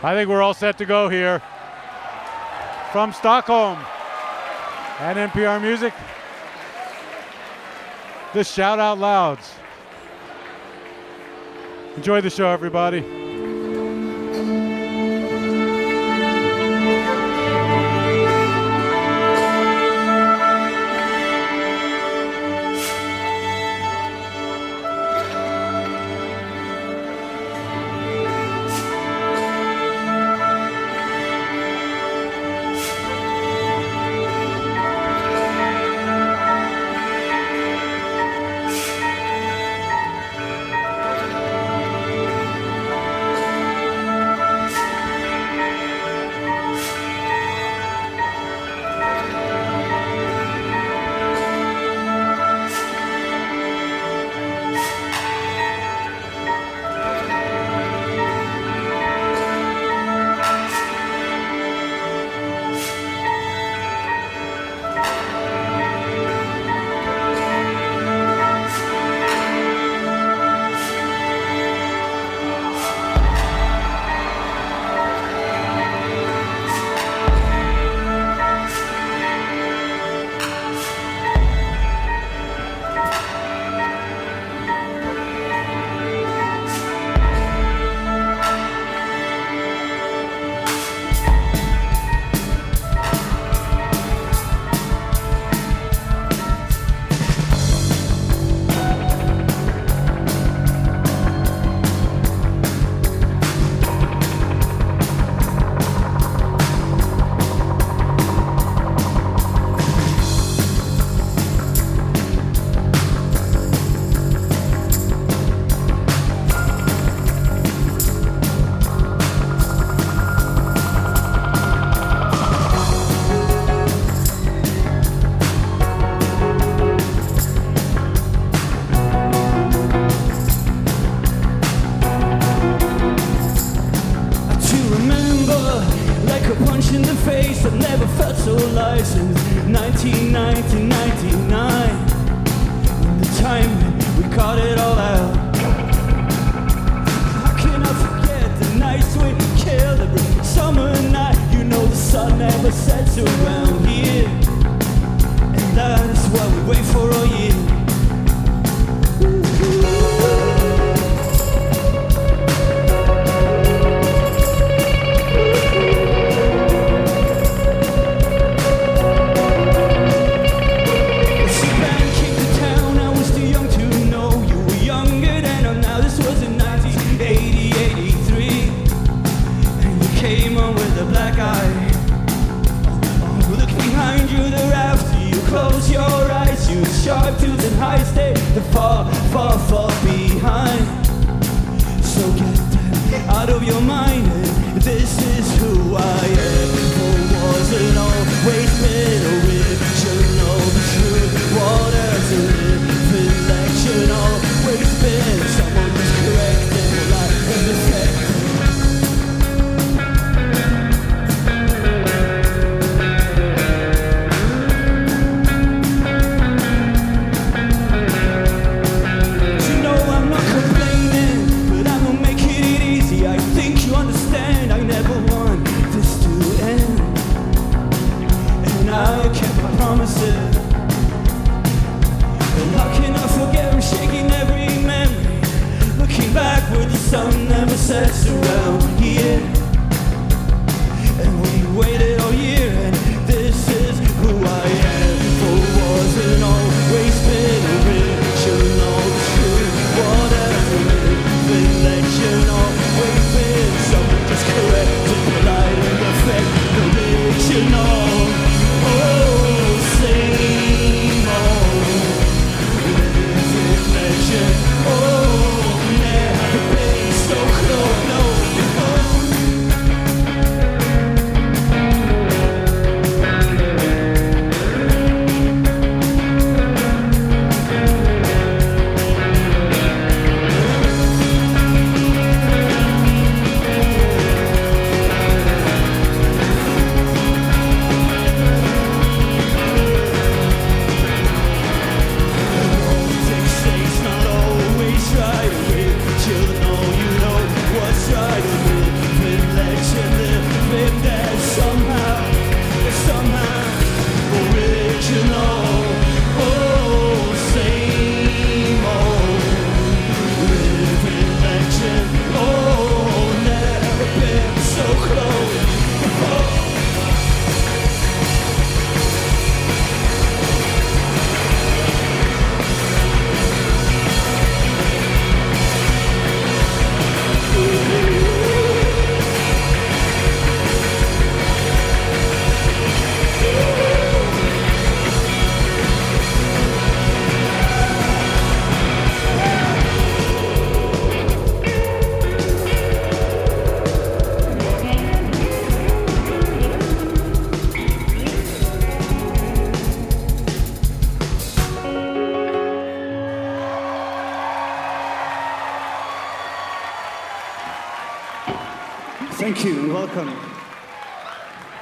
I think we're all set to go here. From Stockholm and NPR Music, the shout out louds. Enjoy the show, everybody. you.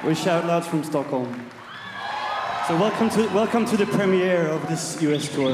We're shout loud from Stockholm. So welcome to welcome to the premiere of this US tour.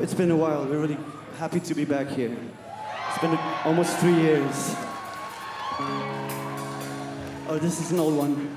It's been a while. We're really happy to be back here. It's been almost three years. Oh, this is an old one.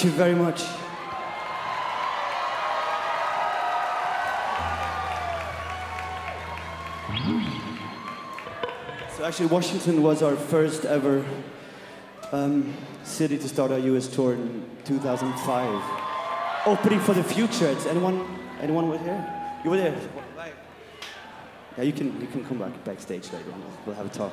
Thank you very much. So actually, Washington was our first ever um, city to start our U.S. tour in 2005. Opening for the future. It's anyone anyone was here? You were there. Yeah, you can you can come back backstage later. We'll have a talk.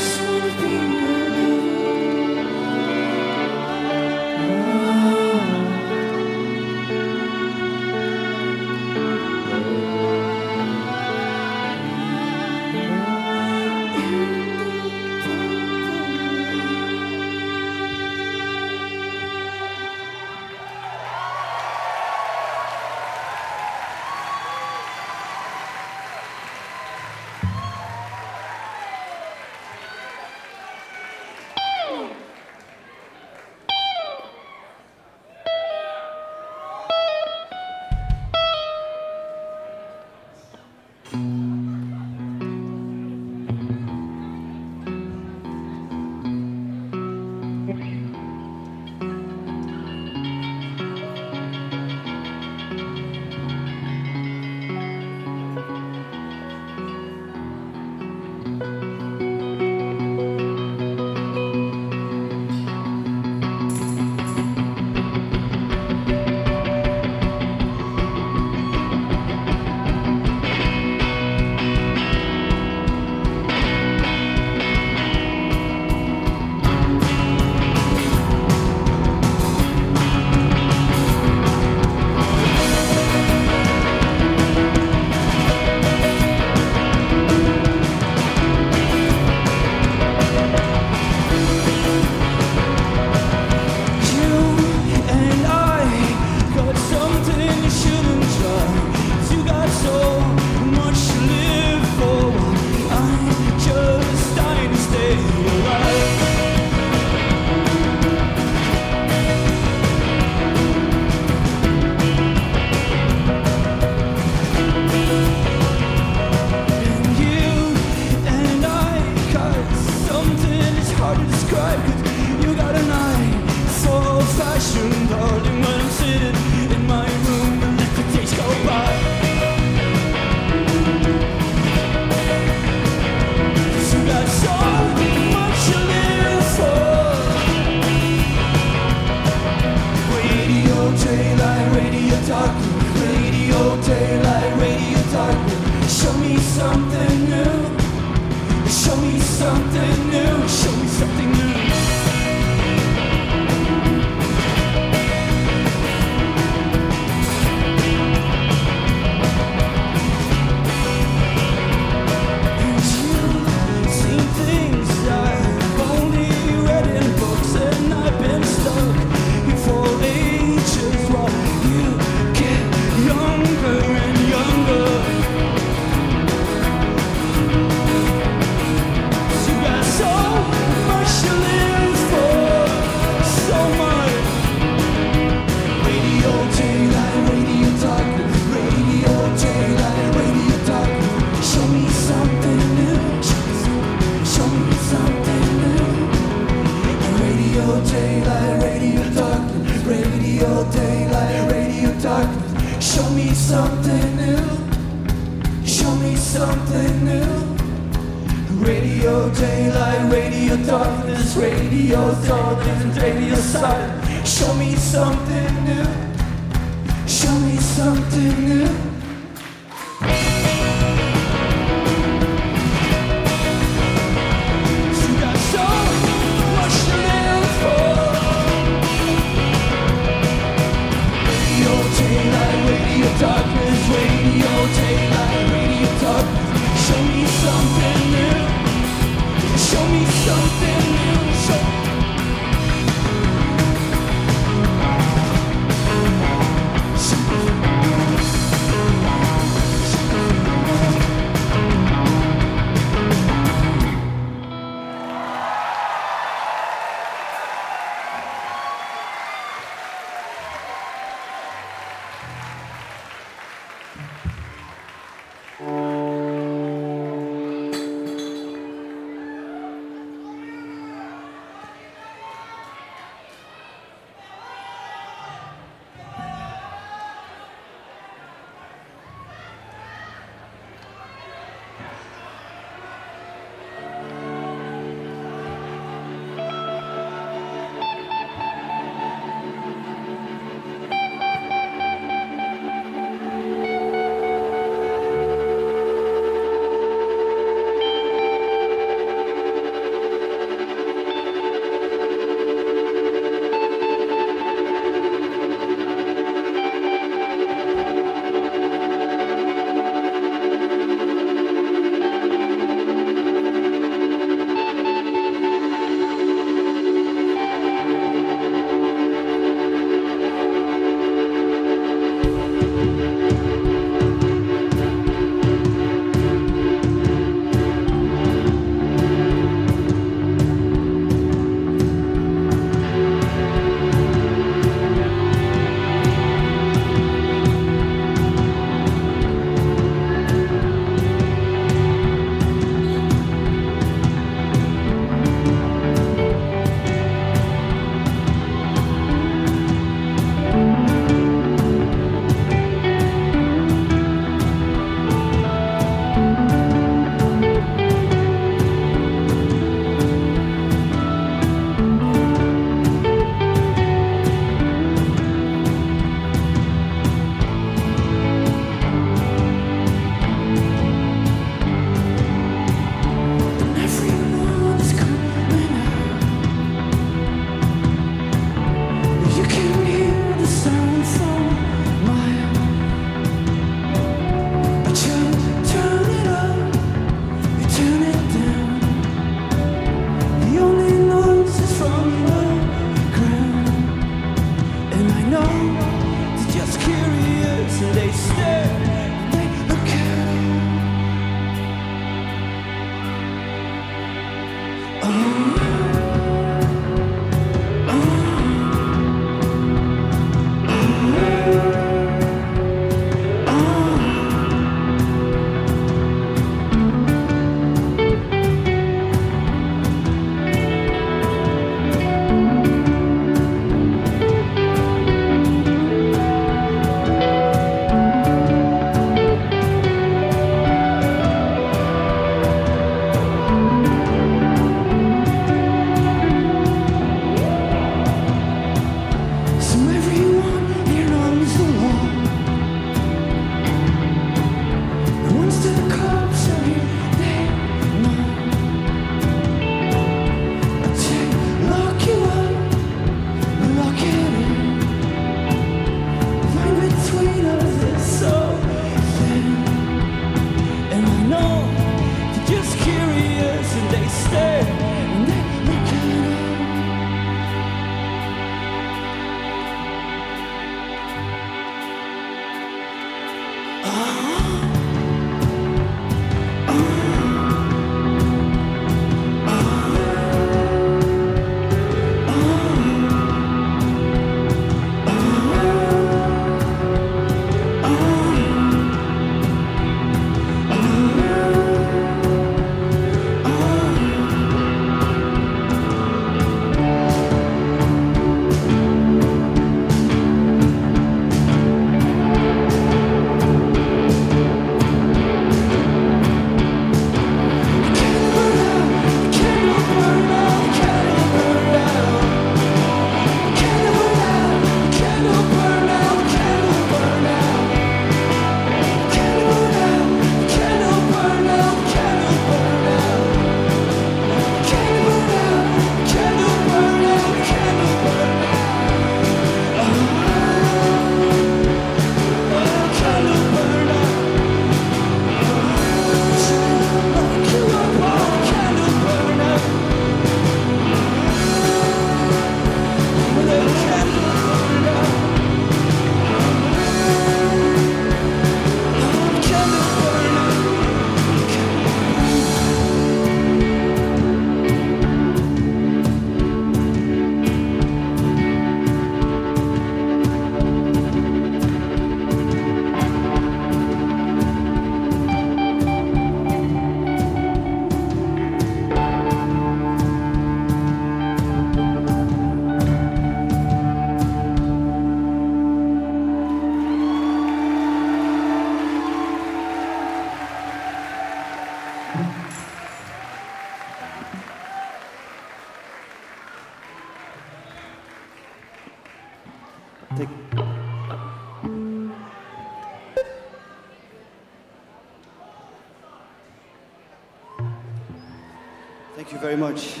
Very much.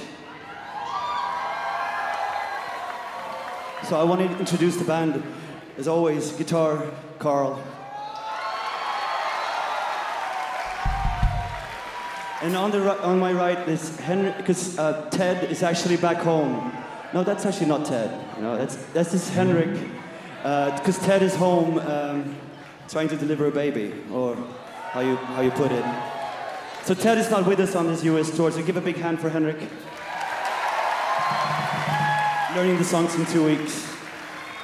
So I want to introduce the band. As always, guitar, Carl. And on the ri- on my right is Henry, because uh, Ted is actually back home. No, that's actually not Ted. That's that's just Henrik, because Ted is home um, trying to deliver a baby, or how you how you put it. So Ted is not with us on this U.S. tour. So give a big hand for Henrik. Learning the songs in two weeks.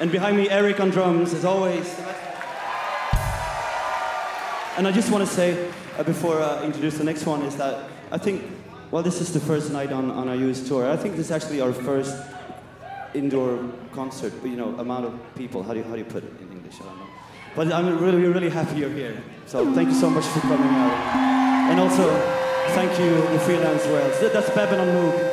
And behind me, Eric on drums, as always. And I just want to say, uh, before I introduce the next one, is that I think, well, this is the first night on, on our US tour. I think this is actually our first indoor concert, you know, amount of people. How do you, how do you put it in English? I don't know. But I'm really, really happy you're here. So thank you so much for coming out. And also, thank you, the Freelance Worlds. That's That's Babylon Moog.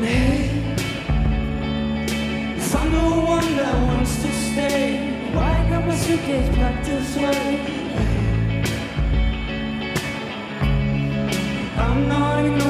And hey, if I'm the one that wants to stay, why got my suitcase packed this way? I'm not ignoring.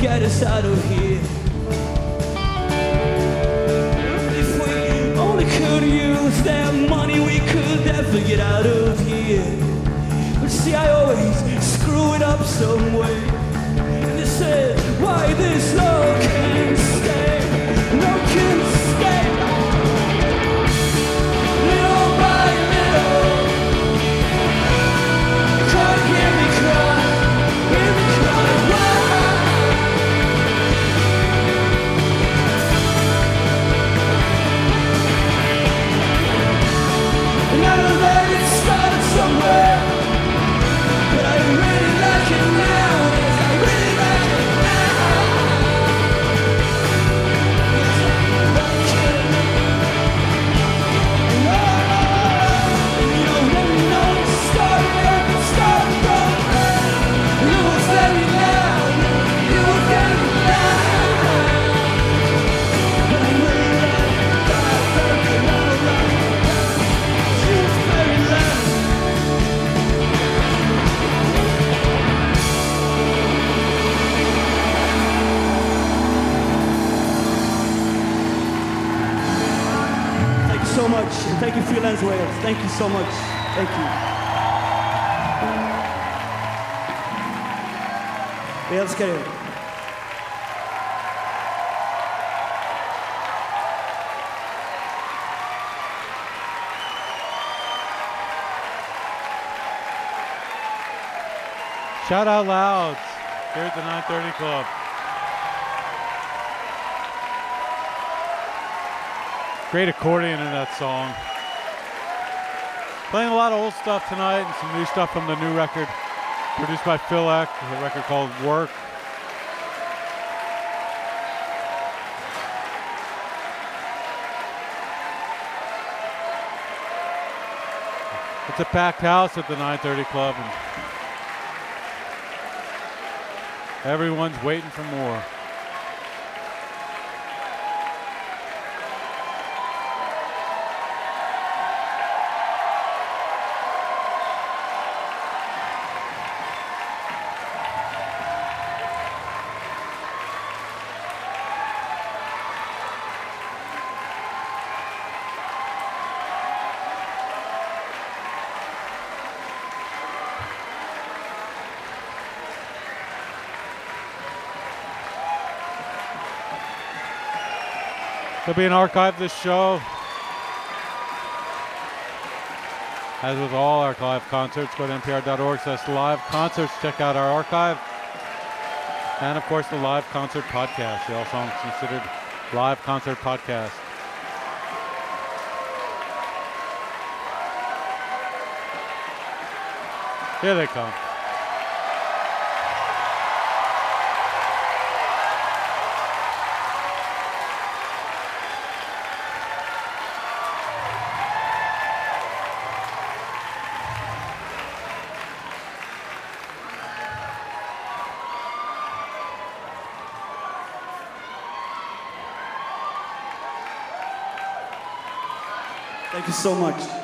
Get us out of here. If we only could use that money, we could definitely get out of here. But see, I always screw it up some way. And they is why this love thank you, Freelance Wales. Thank you so much. Thank you. Vi älskar. Shout out loud here at the 930 Club. Great accordion in that song. Playing a lot of old stuff tonight and some new stuff from the new record produced by Phil Ek, a record called Work. It's a packed house at the 930 Club, and everyone's waiting for more. There'll be an archive of this show. As with all our live concerts, go to npr.org slash live concerts. Check out our archive. And of course, the live concert podcast. The All Songs Considered live concert podcast. Here they come. so much.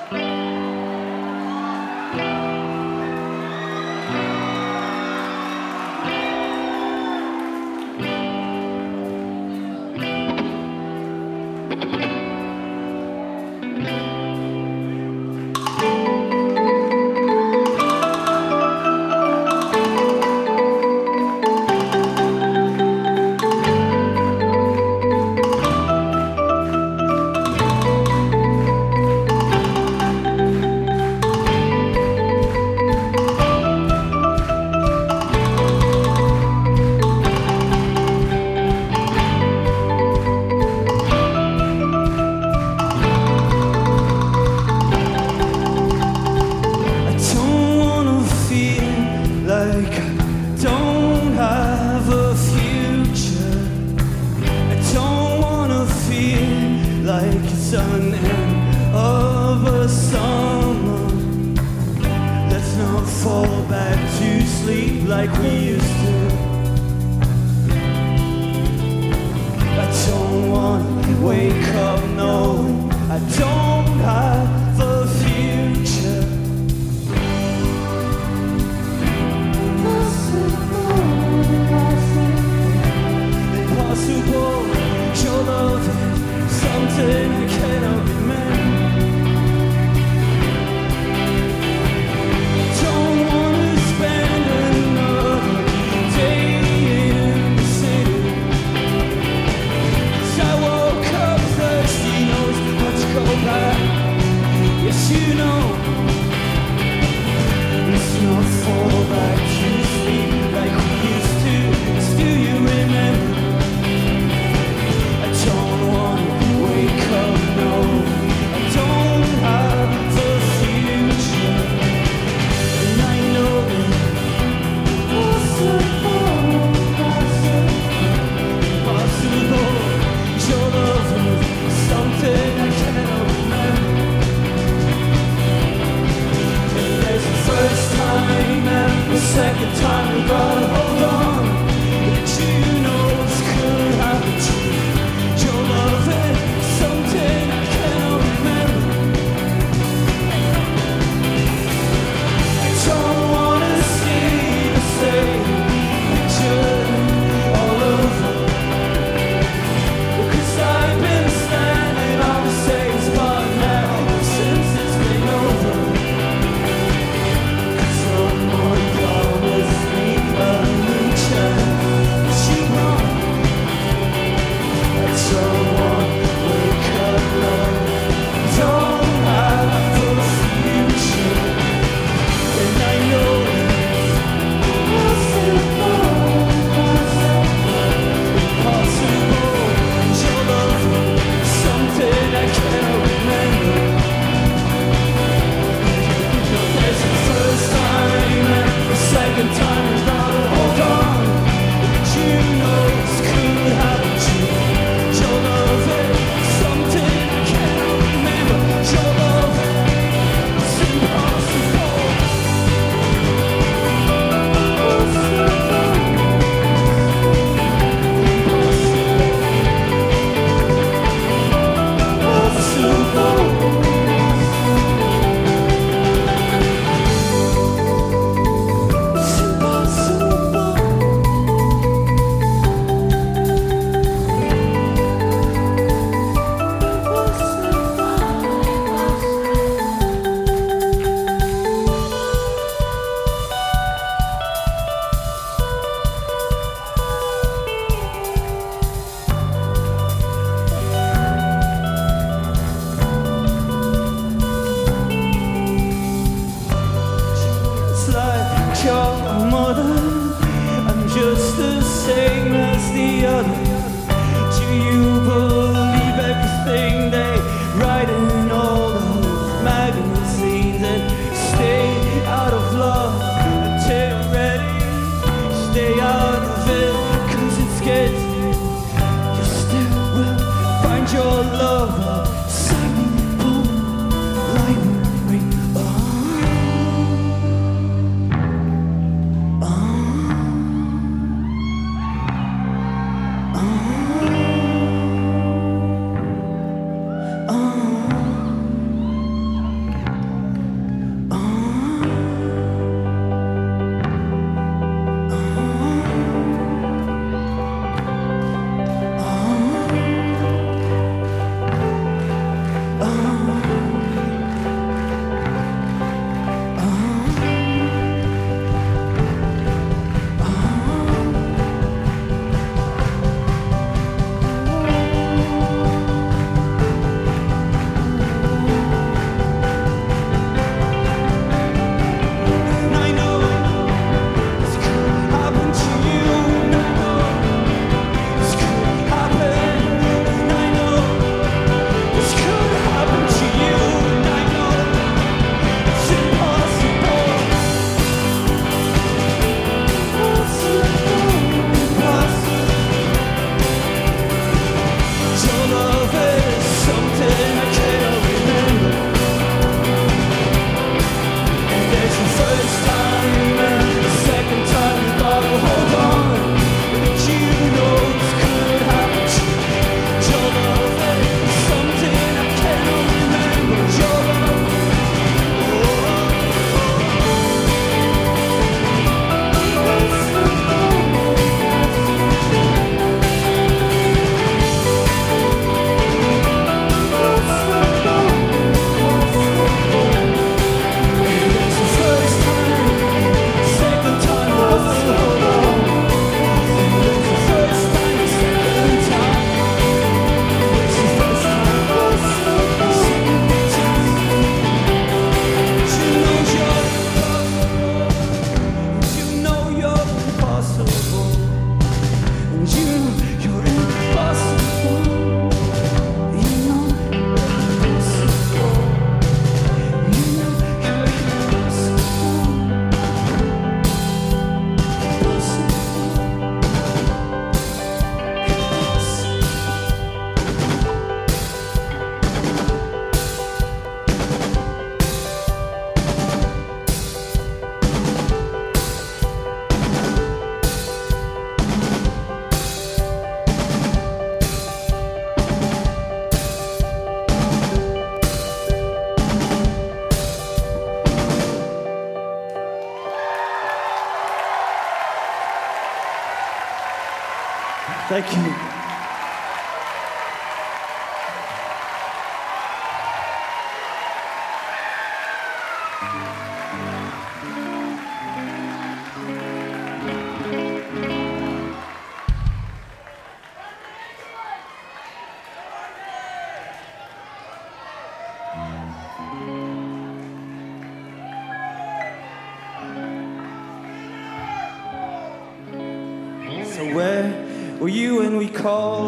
You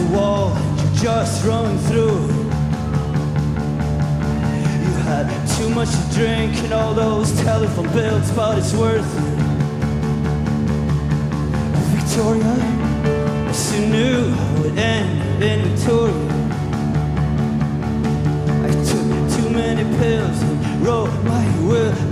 a wall you're just running through. You had too much to drink and all those telephone bills, but it's worth it. Victoria, I soon knew how it ended in Victoria. I took too many pills and wrote my will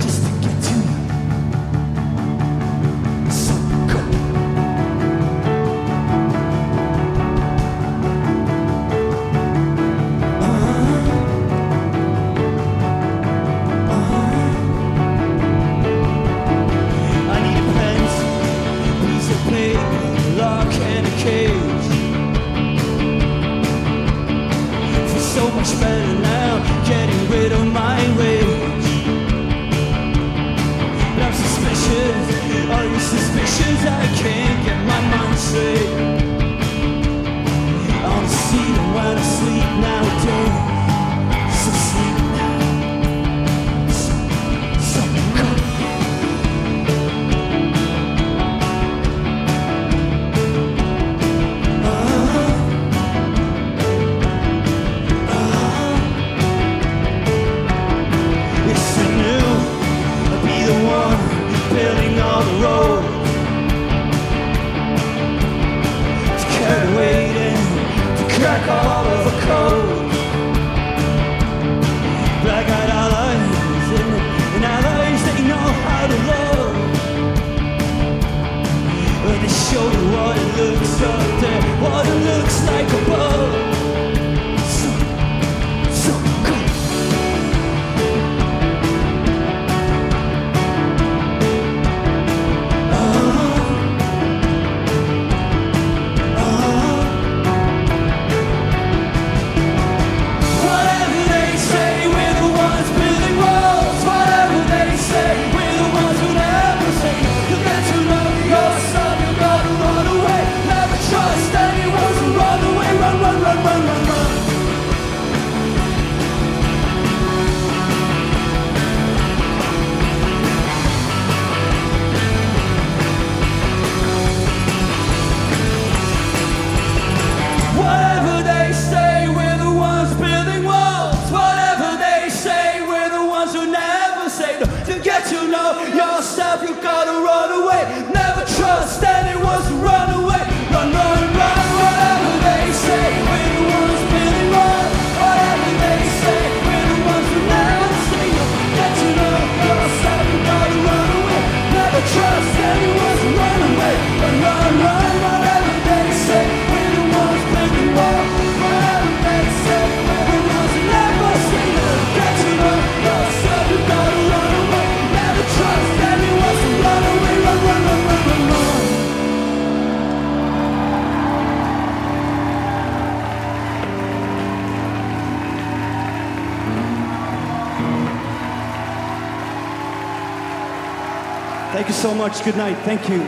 much. Good night. Thank you.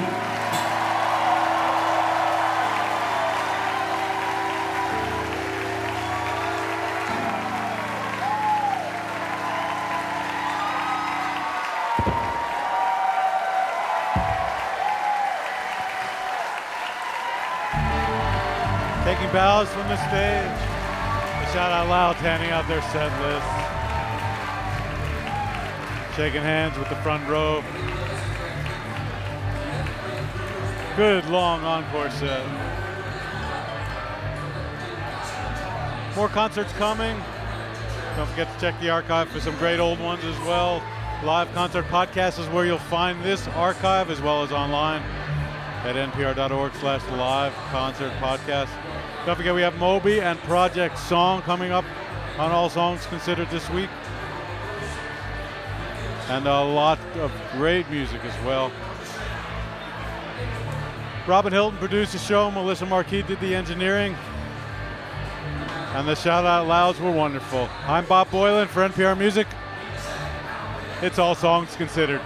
Taking bows from the stage. A shout out loud, handing out their set list. Shaking hands with the front row. Long encore set. More concerts coming. Don't forget to check the archive for some great old ones as well. Live Concert Podcast is where you'll find this archive as well as online at npr.org slash live concert podcast. Don't forget we have Moby and Project Song coming up on All Songs Considered this week. And a lot of great music as well. Robin Hilton produced the show. Melissa Marquis did the engineering. And the Shout Out Louds were wonderful. I'm Bob Boilen for NPR Music. It's All Songs Considered.